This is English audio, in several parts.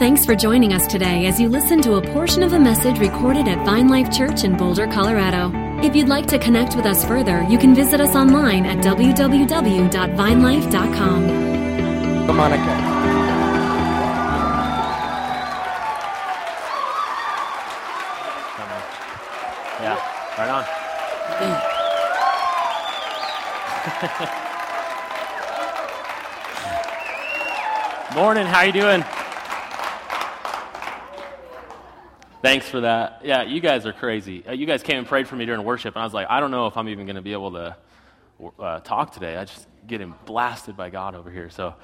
Thanks for joining us today as you listen to a portion of a message recorded at Vine Life Church in Boulder, Colorado. If you'd like to connect with us further, you can visit us online at www.vinelife.com. Monica. Yeah, right on. Morning, how you doing? Thanks for that. Yeah, you guys are crazy. Uh, you guys came and prayed for me during worship, and I was like, I don't know if I'm even going to be able to uh, talk today. I just getting blasted by God over here. So,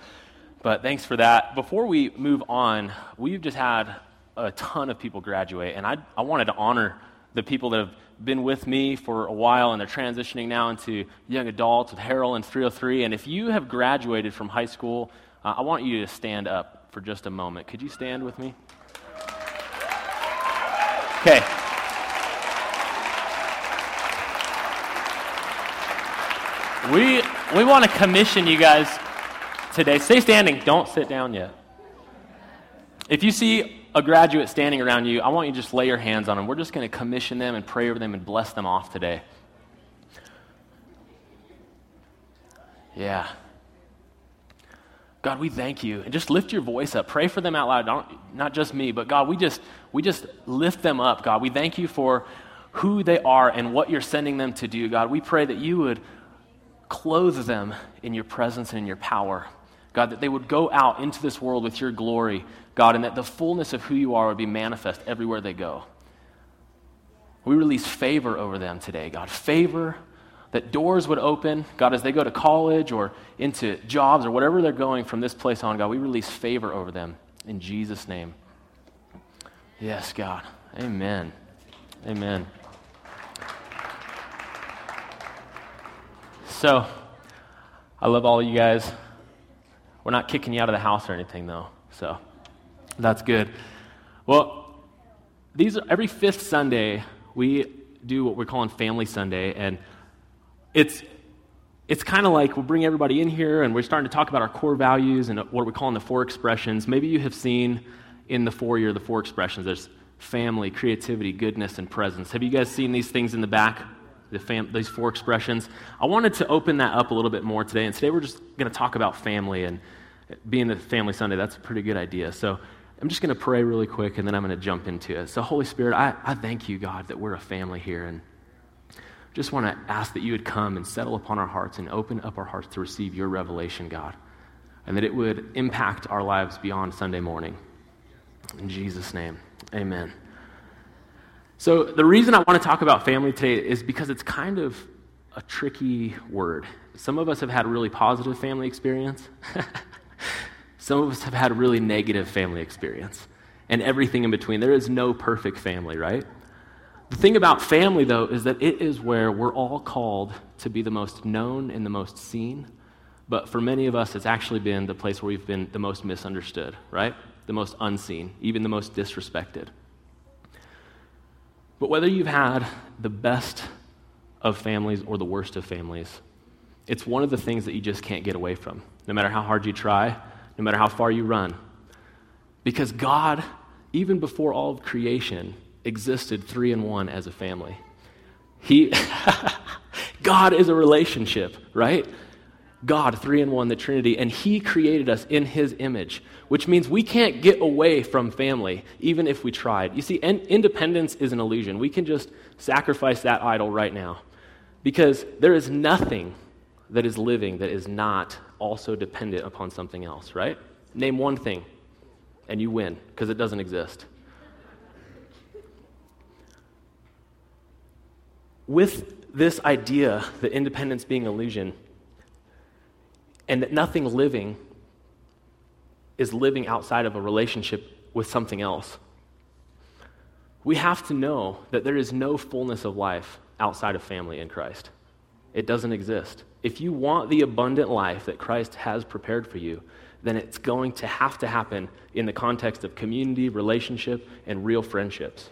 but thanks for that. Before we move on, we've just had a ton of people graduate, and I, I wanted to honor the people that have been with me for a while and they're transitioning now into young adults with Harold and 303. And if you have graduated from high school, uh, I want you to stand up for just a moment. Could you stand with me? Okay. We, we want to commission you guys today. Stay standing. Don't sit down yet. If you see a graduate standing around you, I want you to just lay your hands on them. We're just going to commission them and pray over them and bless them off today. Yeah. God, we thank you. And just lift your voice up. Pray for them out loud. Don't, not just me, but God, we just, we just lift them up, God. We thank you for who they are and what you're sending them to do, God. We pray that you would clothe them in your presence and in your power. God, that they would go out into this world with your glory, God, and that the fullness of who you are would be manifest everywhere they go. We release favor over them today, God. Favor that doors would open, God, as they go to college or into jobs or whatever they're going from this place on, God, we release favor over them in Jesus' name. Yes, God. Amen. Amen. So, I love all you guys. We're not kicking you out of the house or anything, though. So, that's good. Well, these every fifth Sunday, we do what we're calling Family Sunday, and it's it's kind of like we'll bring everybody in here and we're starting to talk about our core values and what we're calling the four expressions. Maybe you have seen in the four-year the four expressions. There's family, creativity, goodness, and presence. Have you guys seen these things in the back? The fam- these four expressions. I wanted to open that up a little bit more today, and today we're just going to talk about family and being the Family Sunday. That's a pretty good idea. So I'm just going to pray really quick, and then I'm going to jump into it. So Holy Spirit, I, I thank you, God, that we're a family here, and just want to ask that you would come and settle upon our hearts and open up our hearts to receive your revelation, God, and that it would impact our lives beyond Sunday morning. In Jesus' name, amen. So, the reason I want to talk about family today is because it's kind of a tricky word. Some of us have had really positive family experience, some of us have had really negative family experience, and everything in between. There is no perfect family, right? The thing about family, though, is that it is where we're all called to be the most known and the most seen. But for many of us, it's actually been the place where we've been the most misunderstood, right? The most unseen, even the most disrespected. But whether you've had the best of families or the worst of families, it's one of the things that you just can't get away from, no matter how hard you try, no matter how far you run. Because God, even before all of creation, existed three in one as a family. He, God is a relationship, right? God, three in one, the Trinity, and He created us in His image, which means we can't get away from family, even if we tried. You see, in- independence is an illusion. We can just sacrifice that idol right now because there is nothing that is living that is not also dependent upon something else, right? Name one thing, and you win because it doesn't exist. With this idea that independence being illusion and that nothing living is living outside of a relationship with something else, we have to know that there is no fullness of life outside of family in Christ. It doesn't exist. If you want the abundant life that Christ has prepared for you, then it's going to have to happen in the context of community, relationship, and real friendships.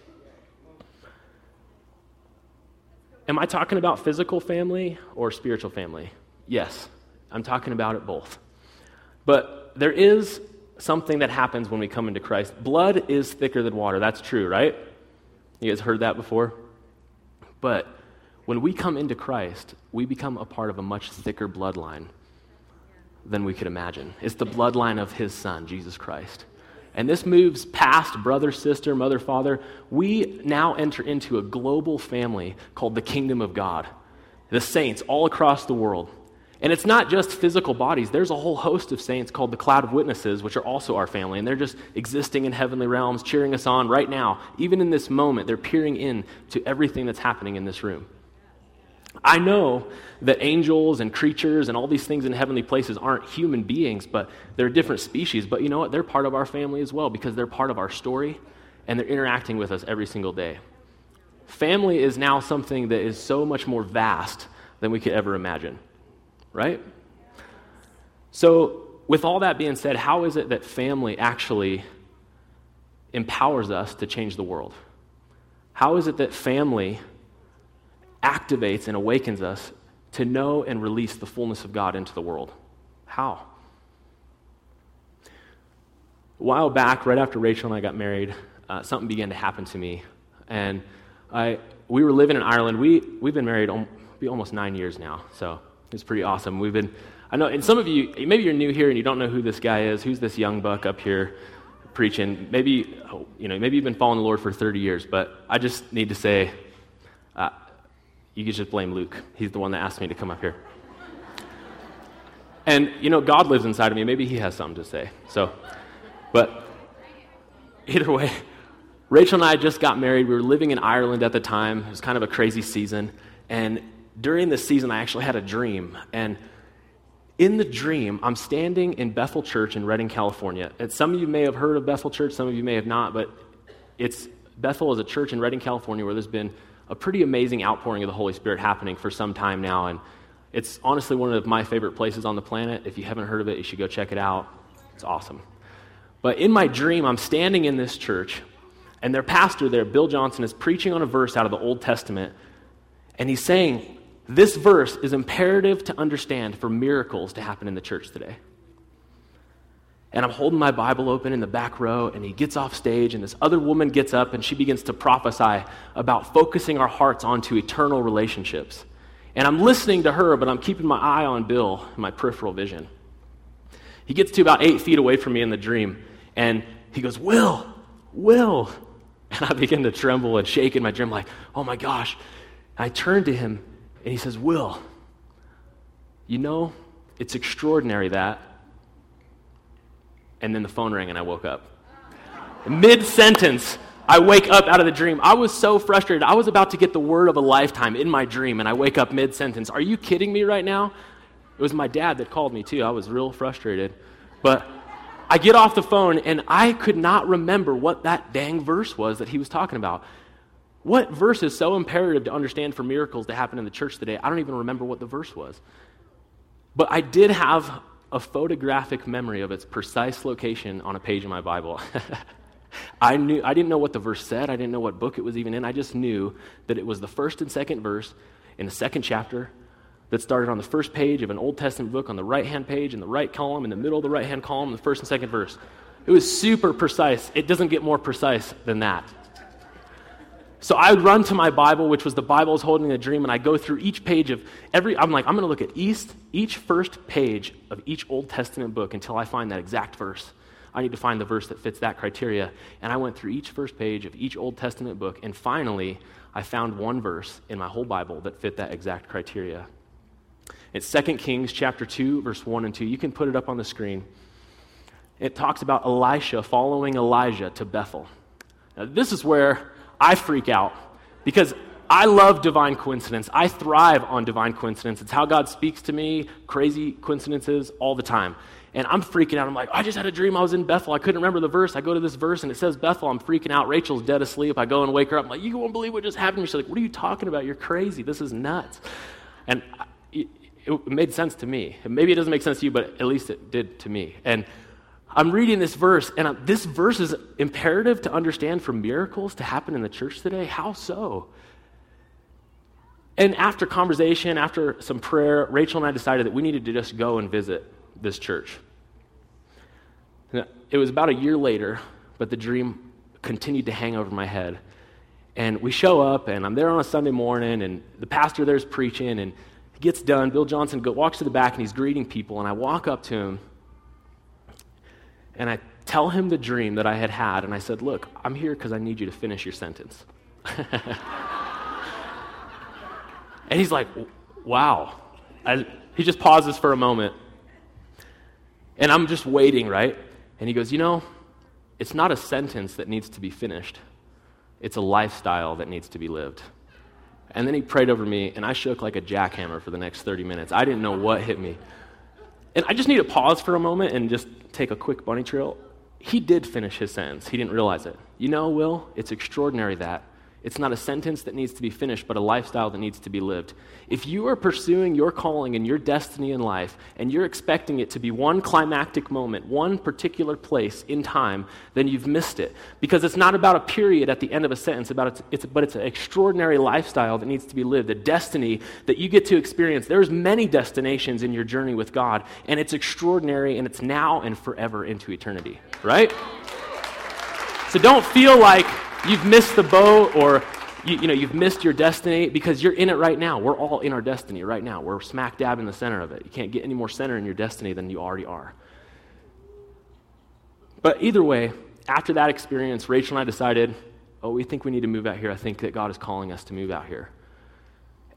Am I talking about physical family or spiritual family? Yes, I'm talking about it both. But there is something that happens when we come into Christ. Blood is thicker than water. That's true, right? You guys heard that before? But when we come into Christ, we become a part of a much thicker bloodline than we could imagine. It's the bloodline of his son, Jesus Christ. And this moves past brother, sister, mother, father. We now enter into a global family called the kingdom of God, the saints all across the world. And it's not just physical bodies. There's a whole host of saints called the cloud of witnesses, which are also our family. And they're just existing in heavenly realms, cheering us on right now. Even in this moment, they're peering in to everything that's happening in this room. I know that angels and creatures and all these things in heavenly places aren't human beings, but they're different species. But you know what? They're part of our family as well because they're part of our story and they're interacting with us every single day. Family is now something that is so much more vast than we could ever imagine, right? So, with all that being said, how is it that family actually empowers us to change the world? How is it that family activates and awakens us to know and release the fullness of God into the world. How? A while back, right after Rachel and I got married, uh, something began to happen to me. And I, we were living in Ireland. We, we've been married om- almost nine years now, so it's pretty awesome. We've been, I know, and some of you, maybe you're new here and you don't know who this guy is. Who's this young buck up here preaching? Maybe, you know, maybe you've been following the Lord for 30 years, but I just need to say, uh, you could just blame Luke. He's the one that asked me to come up here. And, you know, God lives inside of me. Maybe he has something to say. So, but either way, Rachel and I just got married. We were living in Ireland at the time. It was kind of a crazy season. And during this season, I actually had a dream. And in the dream, I'm standing in Bethel Church in Redding, California. And some of you may have heard of Bethel Church, some of you may have not, but it's Bethel is a church in Redding, California, where there's been a pretty amazing outpouring of the Holy Spirit happening for some time now. And it's honestly one of my favorite places on the planet. If you haven't heard of it, you should go check it out. It's awesome. But in my dream, I'm standing in this church, and their pastor there, Bill Johnson, is preaching on a verse out of the Old Testament. And he's saying, This verse is imperative to understand for miracles to happen in the church today and I'm holding my Bible open in the back row, and he gets off stage, and this other woman gets up, and she begins to prophesy about focusing our hearts onto eternal relationships. And I'm listening to her, but I'm keeping my eye on Bill, my peripheral vision. He gets to about eight feet away from me in the dream, and he goes, Will, Will. And I begin to tremble and shake in my dream, like, oh my gosh. I turn to him, and he says, Will, you know, it's extraordinary that and then the phone rang and I woke up. Mid sentence, I wake up out of the dream. I was so frustrated. I was about to get the word of a lifetime in my dream, and I wake up mid sentence. Are you kidding me right now? It was my dad that called me, too. I was real frustrated. But I get off the phone, and I could not remember what that dang verse was that he was talking about. What verse is so imperative to understand for miracles to happen in the church today? I don't even remember what the verse was. But I did have a photographic memory of its precise location on a page in my Bible. I knew I didn't know what the verse said. I didn't know what book it was even in. I just knew that it was the first and second verse in the second chapter that started on the first page of an Old Testament book on the right-hand page in the right column in the middle of the right-hand column the first and second verse. It was super precise. It doesn't get more precise than that. So I would run to my Bible, which was the Bible I was holding in the dream, and I go through each page of every, I'm like, I'm going to look at each, each first page of each Old Testament book until I find that exact verse. I need to find the verse that fits that criteria. And I went through each first page of each Old Testament book, and finally, I found one verse in my whole Bible that fit that exact criteria. It's 2 Kings chapter 2, verse 1 and 2. You can put it up on the screen. It talks about Elisha following Elijah to Bethel. Now, this is where I freak out because I love divine coincidence. I thrive on divine coincidence. It's how God speaks to me, crazy coincidences all the time. And I'm freaking out. I'm like, I just had a dream I was in Bethel. I couldn't remember the verse. I go to this verse and it says Bethel. I'm freaking out. Rachel's dead asleep. I go and wake her up. I'm like, you won't believe what just happened to me. She's like, what are you talking about? You're crazy. This is nuts. And it, it made sense to me. Maybe it doesn't make sense to you, but at least it did to me. And I'm reading this verse, and I'm, this verse is imperative to understand for miracles to happen in the church today. How so? And after conversation, after some prayer, Rachel and I decided that we needed to just go and visit this church. It was about a year later, but the dream continued to hang over my head. And we show up, and I'm there on a Sunday morning, and the pastor there's preaching, and he gets done. Bill Johnson walks to the back, and he's greeting people. And I walk up to him, and I tell him the dream that I had had. And I said, Look, I'm here because I need you to finish your sentence. and he's like, Wow. I, he just pauses for a moment. And I'm just waiting, right? And he goes, You know, it's not a sentence that needs to be finished. It's a lifestyle that needs to be lived. And then he prayed over me, and I shook like a jackhammer for the next 30 minutes. I didn't know what hit me. And I just need to pause for a moment and just take a quick bunny trail. He did finish his sentence. He didn't realize it. You know, Will, it's extraordinary that it's not a sentence that needs to be finished, but a lifestyle that needs to be lived. If you are pursuing your calling and your destiny in life, and you're expecting it to be one climactic moment, one particular place in time, then you've missed it. Because it's not about a period at the end of a sentence, about it's, it's, but it's an extraordinary lifestyle that needs to be lived, a destiny that you get to experience. There's many destinations in your journey with God, and it's extraordinary, and it's now and forever into eternity, right? So don't feel like you've missed the boat or you, you, know, you've missed your destiny because you're in it right now. We're all in our destiny right now. We're smack dab in the center of it. You can't get any more center in your destiny than you already are. But either way, after that experience, Rachel and I decided, oh, we think we need to move out here. I think that God is calling us to move out here.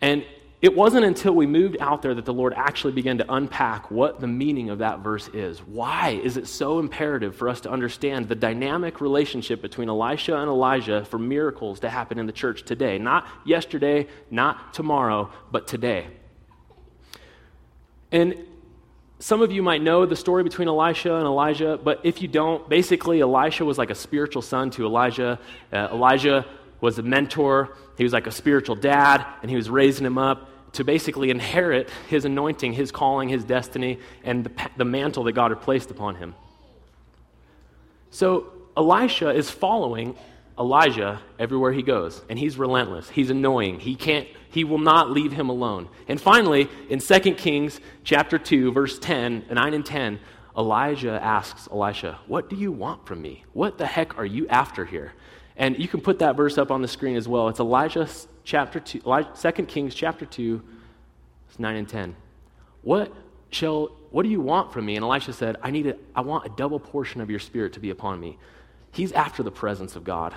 And it wasn't until we moved out there that the Lord actually began to unpack what the meaning of that verse is. Why is it so imperative for us to understand the dynamic relationship between Elisha and Elijah for miracles to happen in the church today? Not yesterday, not tomorrow, but today. And some of you might know the story between Elisha and Elijah, but if you don't, basically, Elisha was like a spiritual son to Elijah. Uh, Elijah was a mentor, he was like a spiritual dad, and he was raising him up to basically inherit his anointing, his calling, his destiny, and the, the mantle that God had placed upon him. So Elisha is following Elijah everywhere he goes, and he's relentless. He's annoying. He can't he will not leave him alone. And finally, in 2 Kings chapter 2, verse 10, 9 and 10, Elijah asks Elisha, What do you want from me? What the heck are you after here? And you can put that verse up on the screen as well. It's Elijah chapter 2, 2 Kings chapter 2, 9 and 10. What shall what do you want from me? And Elisha said, I need a, I want a double portion of your spirit to be upon me. He's after the presence of God.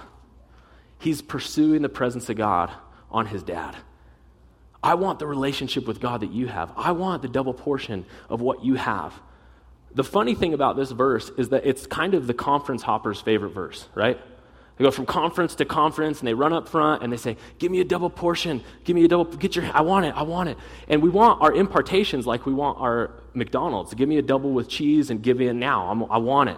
He's pursuing the presence of God on his dad. I want the relationship with God that you have. I want the double portion of what you have. The funny thing about this verse is that it's kind of the conference hopper's favorite verse, right? They go from conference to conference and they run up front and they say, Give me a double portion. Give me a double, get your, I want it, I want it. And we want our impartations like we want our McDonald's. Give me a double with cheese and give me it now. I'm, i want it.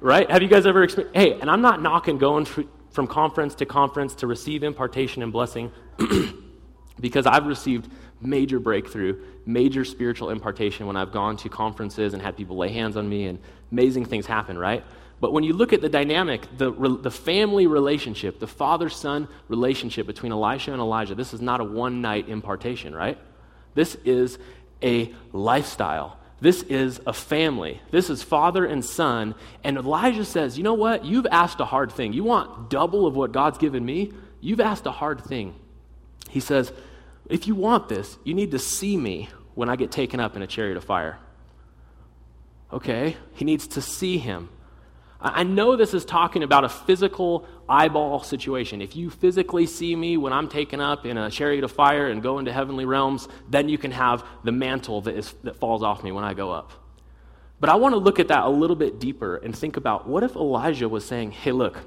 Right? Have you guys ever experienced? Hey, and I'm not knocking going from conference to conference to receive impartation and blessing because I've received major breakthrough, major spiritual impartation when I've gone to conferences and had people lay hands on me and amazing things happen, right? But when you look at the dynamic, the, the family relationship, the father son relationship between Elisha and Elijah, this is not a one night impartation, right? This is a lifestyle. This is a family. This is father and son. And Elijah says, You know what? You've asked a hard thing. You want double of what God's given me? You've asked a hard thing. He says, If you want this, you need to see me when I get taken up in a chariot of fire. Okay? He needs to see him. I know this is talking about a physical eyeball situation. If you physically see me when I'm taken up in a chariot of fire and go into heavenly realms, then you can have the mantle that, is, that falls off me when I go up. But I want to look at that a little bit deeper and think about what if Elijah was saying, hey, look,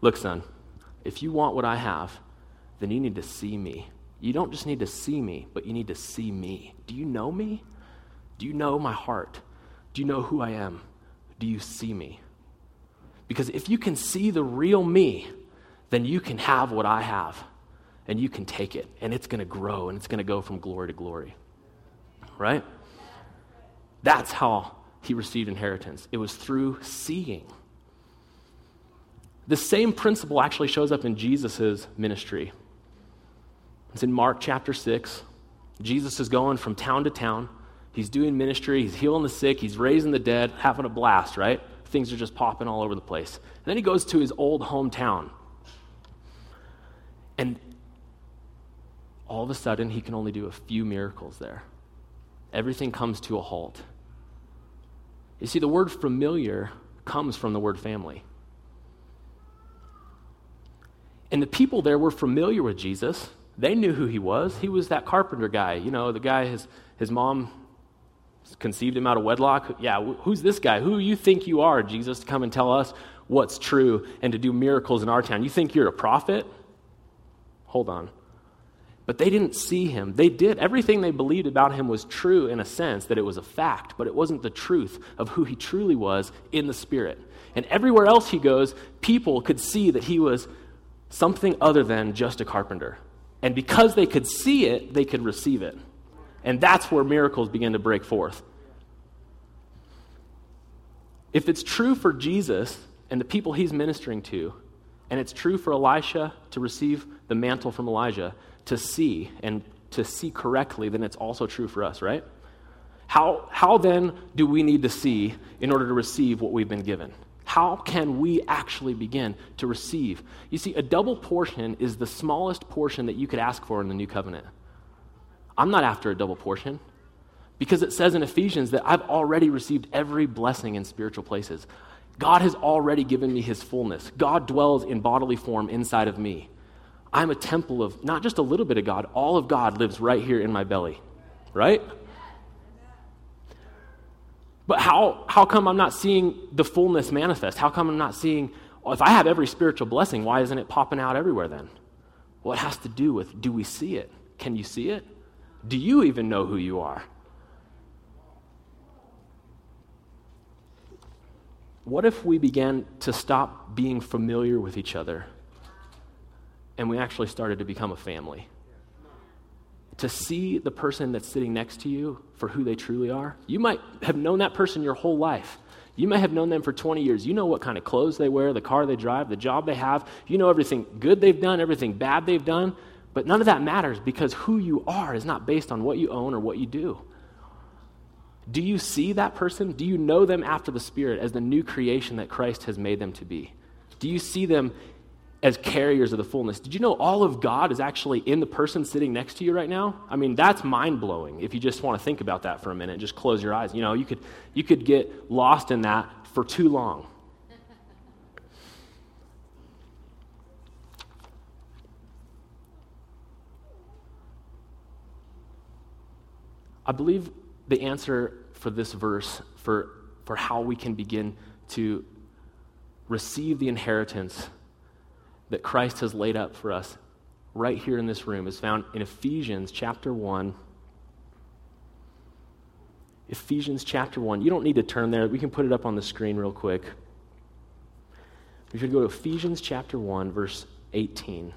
look, son, if you want what I have, then you need to see me. You don't just need to see me, but you need to see me. Do you know me? Do you know my heart? Do you know who I am? Do you see me? Because if you can see the real me, then you can have what I have and you can take it and it's going to grow and it's going to go from glory to glory. Right? That's how he received inheritance. It was through seeing. The same principle actually shows up in Jesus' ministry. It's in Mark chapter 6. Jesus is going from town to town He's doing ministry, he's healing the sick, he's raising the dead, having a blast, right? Things are just popping all over the place. And then he goes to his old hometown. And all of a sudden, he can only do a few miracles there. Everything comes to a halt. You see, the word familiar comes from the word family. And the people there were familiar with Jesus. They knew who he was. He was that carpenter guy, you know, the guy his, his mom conceived him out of wedlock. Yeah, who's this guy? Who you think you are, Jesus, to come and tell us what's true and to do miracles in our town? You think you're a prophet? Hold on. But they didn't see him. They did. Everything they believed about him was true in a sense that it was a fact, but it wasn't the truth of who he truly was in the Spirit. And everywhere else he goes, people could see that he was something other than just a carpenter. And because they could see it, they could receive it. And that's where miracles begin to break forth. If it's true for Jesus and the people he's ministering to, and it's true for Elisha to receive the mantle from Elijah, to see and to see correctly, then it's also true for us, right? How, how then do we need to see in order to receive what we've been given? How can we actually begin to receive? You see, a double portion is the smallest portion that you could ask for in the new covenant. I'm not after a double portion because it says in Ephesians that I've already received every blessing in spiritual places. God has already given me his fullness. God dwells in bodily form inside of me. I'm a temple of not just a little bit of God, all of God lives right here in my belly, right? But how, how come I'm not seeing the fullness manifest? How come I'm not seeing, well, if I have every spiritual blessing, why isn't it popping out everywhere then? Well, has to do with do we see it? Can you see it? Do you even know who you are? What if we began to stop being familiar with each other and we actually started to become a family? To see the person that's sitting next to you for who they truly are. You might have known that person your whole life. You may have known them for 20 years. You know what kind of clothes they wear, the car they drive, the job they have. You know everything good they've done, everything bad they've done. But none of that matters because who you are is not based on what you own or what you do. Do you see that person? Do you know them after the Spirit as the new creation that Christ has made them to be? Do you see them as carriers of the fullness? Did you know all of God is actually in the person sitting next to you right now? I mean, that's mind blowing if you just want to think about that for a minute. Just close your eyes. You know, you could, you could get lost in that for too long. I believe the answer for this verse, for, for how we can begin to receive the inheritance that Christ has laid up for us right here in this room, is found in Ephesians chapter 1. Ephesians chapter 1. You don't need to turn there. We can put it up on the screen real quick. We should go to Ephesians chapter 1, verse 18.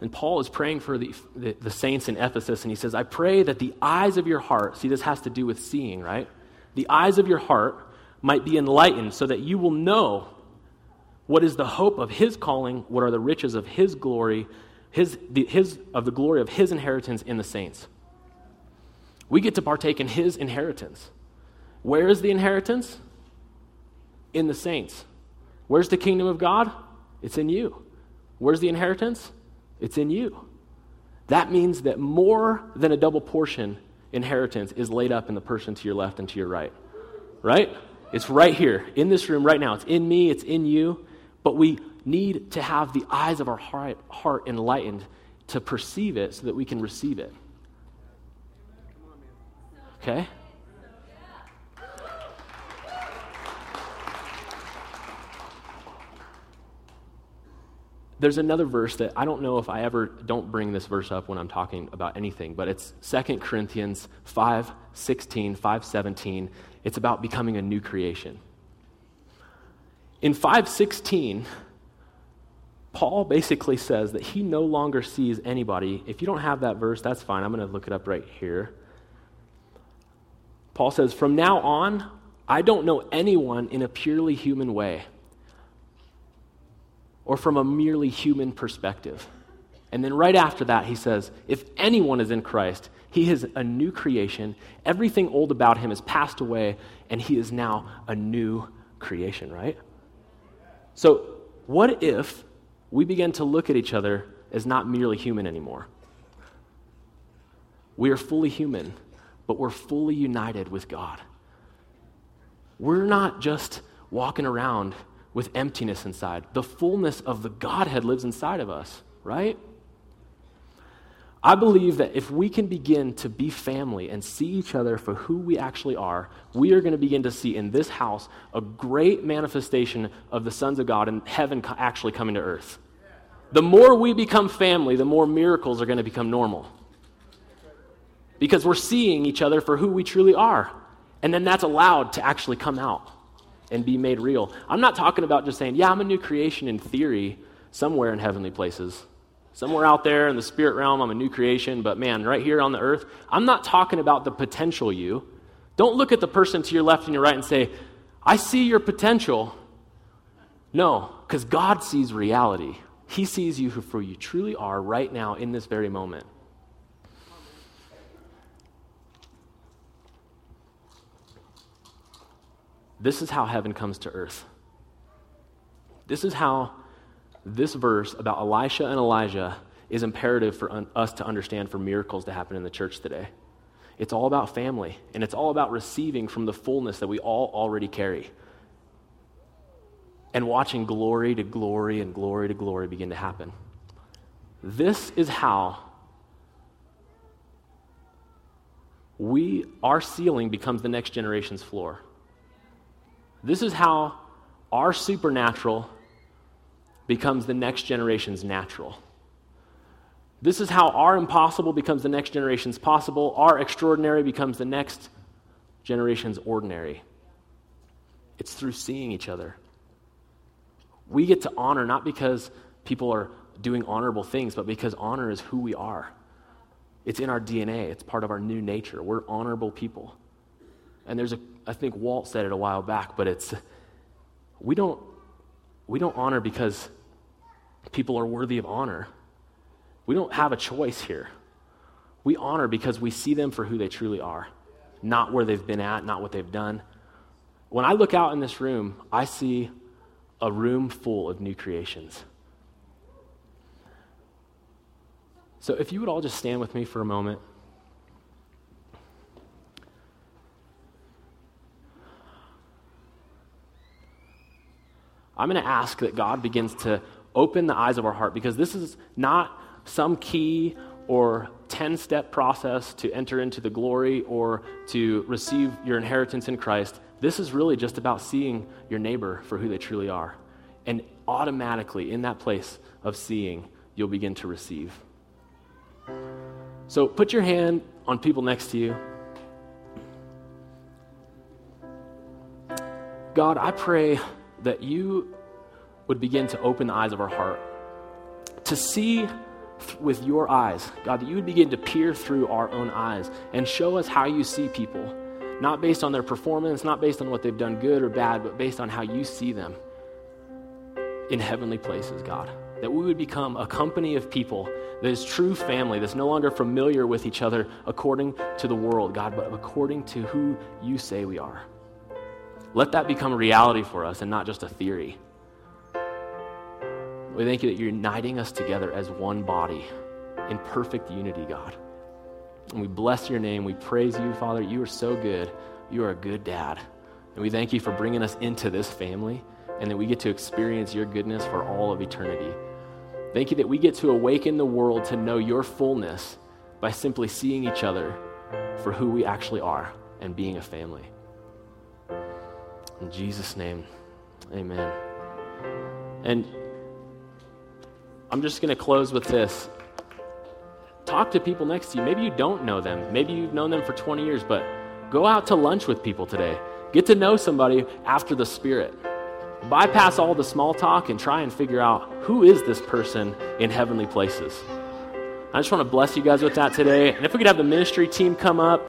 And Paul is praying for the, the, the, saints in Ephesus, and he says, I pray that the eyes of your heart, see, this has to do with seeing, right? The eyes of your heart might be enlightened so that you will know what is the hope of his calling, what are the riches of his glory, his, the, his, of the glory of his inheritance in the saints. We get to partake in his inheritance. Where is the inheritance? In the saints. Where's the kingdom of God? It's in you. Where's the inheritance? It's in you. That means that more than a double portion inheritance is laid up in the person to your left and to your right. Right? It's right here in this room right now. It's in me, it's in you. But we need to have the eyes of our heart, enlightened to perceive it so that we can receive it. Okay? There's another verse that I don't know if I ever don't bring this verse up when I'm talking about anything, but it's 2 Corinthians 5 16, 5 17. It's about becoming a new creation. In 516, Paul basically says that he no longer sees anybody. If you don't have that verse, that's fine. I'm going to look it up right here. Paul says, From now on, I don't know anyone in a purely human way or from a merely human perspective. And then right after that, he says, If anyone is in Christ, he is a new creation. Everything old about him has passed away, and he is now a new creation, right? So, what if we begin to look at each other as not merely human anymore? We are fully human, but we're fully united with God. We're not just walking around with emptiness inside. The fullness of the Godhead lives inside of us, right? I believe that if we can begin to be family and see each other for who we actually are, we are going to begin to see in this house a great manifestation of the sons of God and heaven actually coming to earth. The more we become family, the more miracles are going to become normal. Because we're seeing each other for who we truly are. And then that's allowed to actually come out and be made real. I'm not talking about just saying, yeah, I'm a new creation in theory somewhere in heavenly places. Somewhere out there in the spirit realm, I'm a new creation, but man, right here on the earth, I'm not talking about the potential you. Don't look at the person to your left and your right and say, I see your potential. No, because God sees reality. He sees you for you truly are right now in this very moment. This is how heaven comes to earth. This is how this verse about Elisha and Elijah is imperative for un- us to understand for miracles to happen in the church today. It's all about family, and it's all about receiving from the fullness that we all already carry. And watching glory to glory and glory to glory begin to happen. This is how we our ceiling becomes the next generation's floor. This is how our supernatural becomes the next generation's natural. This is how our impossible becomes the next generation's possible, our extraordinary becomes the next generation's ordinary. It's through seeing each other. We get to honor not because people are doing honorable things, but because honor is who we are. It's in our DNA, it's part of our new nature. We're honorable people. And there's a, I think Walt said it a while back, but it's, we don't, we don't honor because people are worthy of honor. We don't have a choice here. We honor because we see them for who they truly are, not where they've been at, not what they've done. When I look out in this room, I see a room full of new creations. So if you would all just stand with me for a moment. I'm going to ask that God begins to open the eyes of our heart because this is not some key or 10 step process to enter into the glory or to receive your inheritance in Christ. This is really just about seeing your neighbor for who they truly are. And automatically, in that place of seeing, you'll begin to receive. So put your hand on people next to you. God, I pray that you would begin to open the eyes of our heart to see with your eyes, God, that you would begin to peer through our own eyes and show us how you see people, not based on their performance, not based on what they've done good or bad, but based on how you see them in heavenly places, God. That we would become a company of people that is true family, that's no longer familiar with each other according to the world, God, but according to who you say we are. Let that become a reality for us and not just a theory. We thank you that you're uniting us together as one body in perfect unity, God. And we bless your name. We praise you, Father. You are so good. You are a good dad. And we thank you for bringing us into this family and that we get to experience your goodness for all of eternity. Thank you that we get to awaken the world to know your fullness by simply seeing each other for who we actually are and being a family. In Jesus' name, amen. And I'm just going to close with this. Talk to people next to you. Maybe you don't know them. Maybe you've known them for 20 years, but go out to lunch with people today. Get to know somebody after the Spirit. Bypass all the small talk and try and figure out who is this person in heavenly places. I just want to bless you guys with that today. And if we could have the ministry team come up.